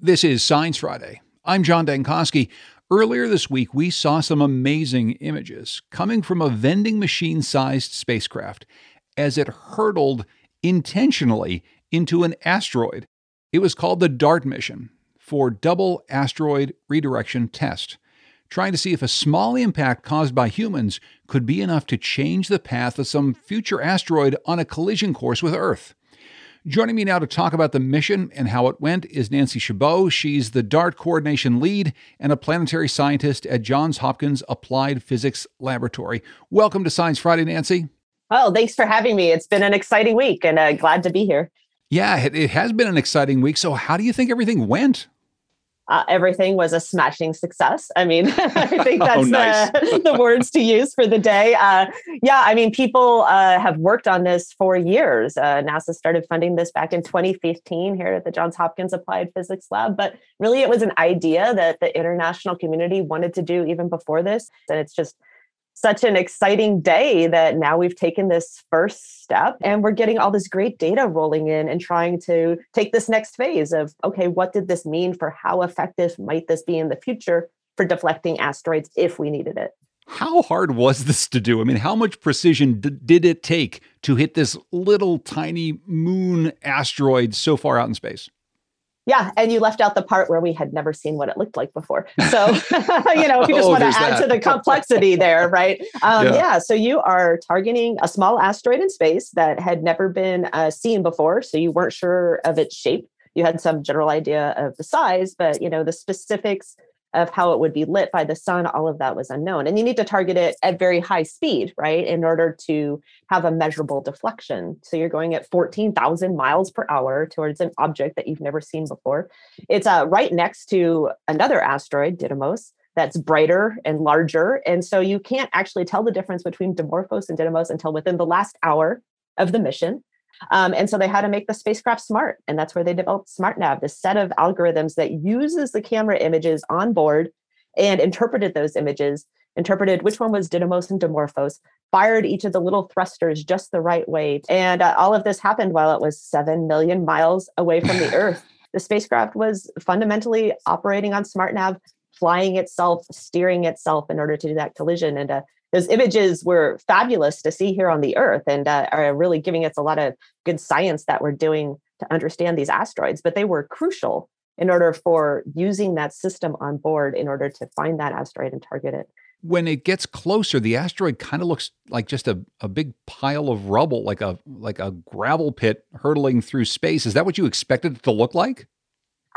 This is Science Friday. I'm John Dankosky. Earlier this week, we saw some amazing images coming from a vending machine sized spacecraft as it hurtled intentionally into an asteroid. It was called the DART mission for Double Asteroid Redirection Test, trying to see if a small impact caused by humans could be enough to change the path of some future asteroid on a collision course with Earth. Joining me now to talk about the mission and how it went is Nancy Chabot. She's the DART coordination lead and a planetary scientist at Johns Hopkins Applied Physics Laboratory. Welcome to Science Friday, Nancy. Oh, thanks for having me. It's been an exciting week and uh, glad to be here. Yeah, it, it has been an exciting week. So, how do you think everything went? Uh, everything was a smashing success. I mean, I think oh, that's oh, nice. the, the, words to use for the day. Uh, yeah, I mean, people uh, have worked on this for years. Uh, NASA started funding this back in 2015 here at the Johns Hopkins Applied Physics Lab, but really it was an idea that the international community wanted to do even before this. And it's just such an exciting day that now we've taken this first step and we're getting all this great data rolling in and trying to take this next phase of okay what did this mean for how effective might this be in the future for deflecting asteroids if we needed it how hard was this to do? I mean, how much precision d- did it take to hit this little tiny moon asteroid so far out in space? Yeah, and you left out the part where we had never seen what it looked like before. So, you know, if you just oh, want to add that. to the complexity there, right? Um, yeah. yeah. So you are targeting a small asteroid in space that had never been uh, seen before. So you weren't sure of its shape. You had some general idea of the size, but you know the specifics of how it would be lit by the sun, all of that was unknown. And you need to target it at very high speed, right, in order to have a measurable deflection. So you're going at 14,000 miles per hour towards an object that you've never seen before. It's uh, right next to another asteroid, Didymos, that's brighter and larger. And so you can't actually tell the difference between Dimorphos and Didymos until within the last hour of the mission. Um, and so they had to make the spacecraft smart. And that's where they developed SmartNav, this set of algorithms that uses the camera images on board and interpreted those images, interpreted which one was Didymos and Dimorphos, fired each of the little thrusters just the right way. And uh, all of this happened while it was 7 million miles away from the Earth. The spacecraft was fundamentally operating on SmartNav, flying itself, steering itself in order to do that collision. And uh, those images were fabulous to see here on the earth and uh, are really giving us a lot of good science that we're doing to understand these asteroids but they were crucial in order for using that system on board in order to find that asteroid and target it. When it gets closer the asteroid kind of looks like just a, a big pile of rubble like a like a gravel pit hurtling through space. Is that what you expected it to look like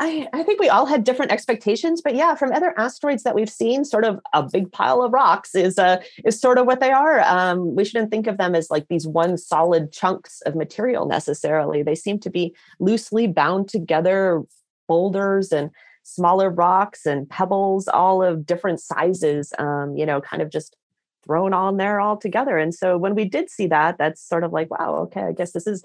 I, I think we all had different expectations, but yeah, from other asteroids that we've seen, sort of a big pile of rocks is uh, is sort of what they are. Um, we shouldn't think of them as like these one solid chunks of material necessarily. They seem to be loosely bound together, boulders and smaller rocks and pebbles, all of different sizes. Um, you know, kind of just thrown on there all together. And so when we did see that, that's sort of like, wow, okay, I guess this is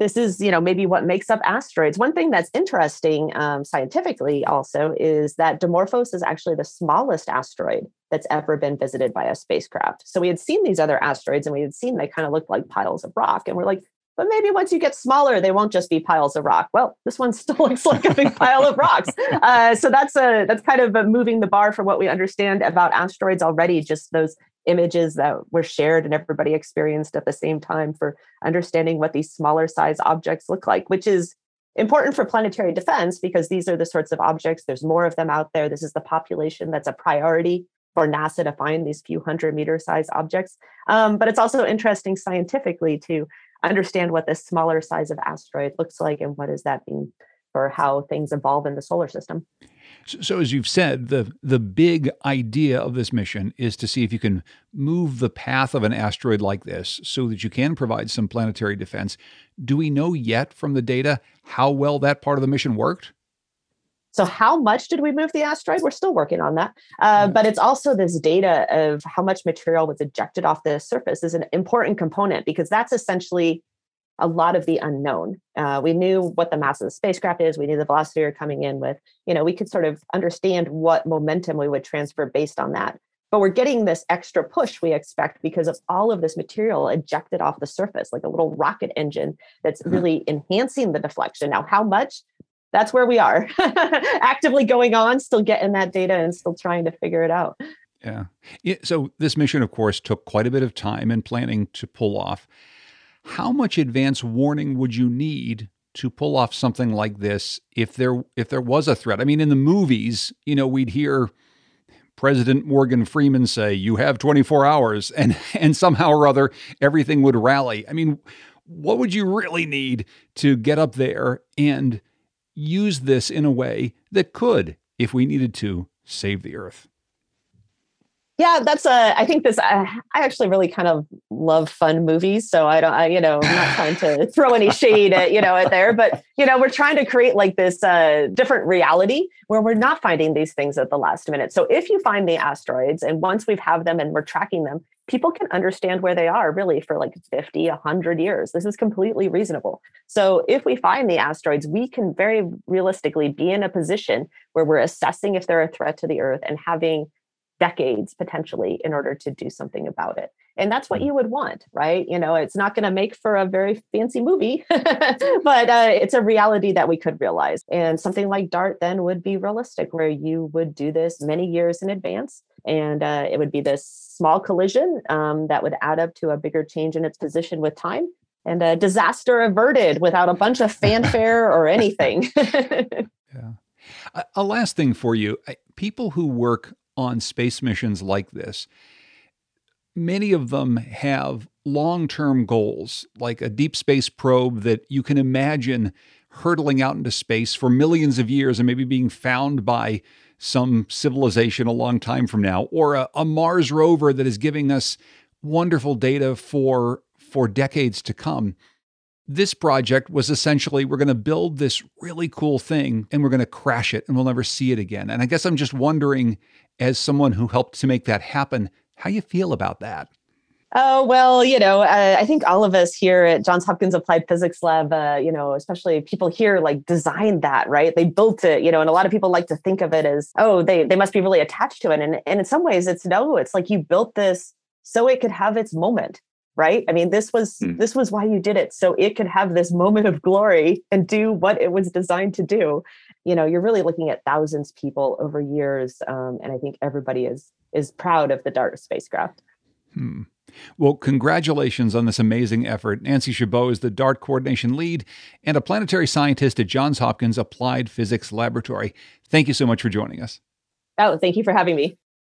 this is you know maybe what makes up asteroids. One thing that's interesting um, scientifically also is that dimorphos is actually the smallest asteroid that's ever been visited by a spacecraft. So we had seen these other asteroids and we had seen they kind of looked like piles of rock and we're like but maybe once you get smaller they won't just be piles of rock. Well this one still looks like a big pile of rocks. Uh, so that's a that's kind of moving the bar for what we understand about asteroids already just those images that were shared and everybody experienced at the same time for understanding what these smaller size objects look like, which is important for planetary defense because these are the sorts of objects, there's more of them out there. This is the population that's a priority for NASA to find these few hundred meter size objects. Um, but it's also interesting scientifically to understand what this smaller size of asteroid looks like and what does that mean for how things evolve in the solar system. So, as you've said, the the big idea of this mission is to see if you can move the path of an asteroid like this so that you can provide some planetary defense. Do we know yet from the data how well that part of the mission worked? So, how much did we move the asteroid? We're still working on that. Uh, but it's also this data of how much material was ejected off the surface is an important component because that's essentially a lot of the unknown. Uh, we knew what the mass of the spacecraft is. We knew the velocity we are coming in with. You know, we could sort of understand what momentum we would transfer based on that. But we're getting this extra push we expect because of all of this material ejected off the surface, like a little rocket engine that's really enhancing the deflection. Now, how much? that's where we are actively going on still getting that data and still trying to figure it out yeah. yeah so this mission of course took quite a bit of time and planning to pull off how much advance warning would you need to pull off something like this if there if there was a threat i mean in the movies you know we'd hear President Morgan Freeman say, "You have 24 hours," and and somehow or other everything would rally. I mean, what would you really need to get up there and use this in a way that could, if we needed to, save the earth? Yeah that's a i think this I, I, actually really kind of love fun movies so i don't i you know i'm not trying to throw any shade at you know at there but you know we're trying to create like this uh, different reality where we're not finding these things at the last minute. So if you find the asteroids and once we've have them and we're tracking them people can understand where they are really for like 50 100 years. This is completely reasonable. So if we find the asteroids we can very realistically be in a position where we're assessing if they're a threat to the earth and having decades potentially in order to do something about it. And that's what mm. you would want right? You know it's not going to make for a very fancy movie but uh, it's a reality that we could realize. And something like dart then would be realistic where you would do this many years in advance and uh, it would be this small collision um, that would add up to a bigger change in its position with time and a disaster averted without a bunch of fanfare or anything. Yeah. A last thing for you. People who work on space missions like this, many of them have long term goals, like a deep space probe that you can imagine hurtling out into space for millions of years and maybe being found by some civilization a long time from now, or a, a Mars rover that is giving us wonderful data for, for decades to come. This project was essentially we're going to build this really cool thing and we're going to crash it and we'll never see it again. And I guess I'm just wondering, as someone who helped to make that happen, how you feel about that. Oh, well, you know, uh, I think all of us here at Johns Hopkins Applied Physics Lab, uh, you know, especially people here like designed that, right? They built it, you know, and a lot of people like to think of it as, oh, they, they must be really attached to it. And, and in some ways, it's no, it's like you built this so it could have its moment right i mean this was mm. this was why you did it so it could have this moment of glory and do what it was designed to do you know you're really looking at thousands of people over years um, and i think everybody is is proud of the dart spacecraft hmm. Well, congratulations on this amazing effort. Nancy Chabot is the DART coordination lead and a planetary scientist at Johns Hopkins Applied Physics Laboratory. Thank you so much for joining us. Oh, thank you for having me.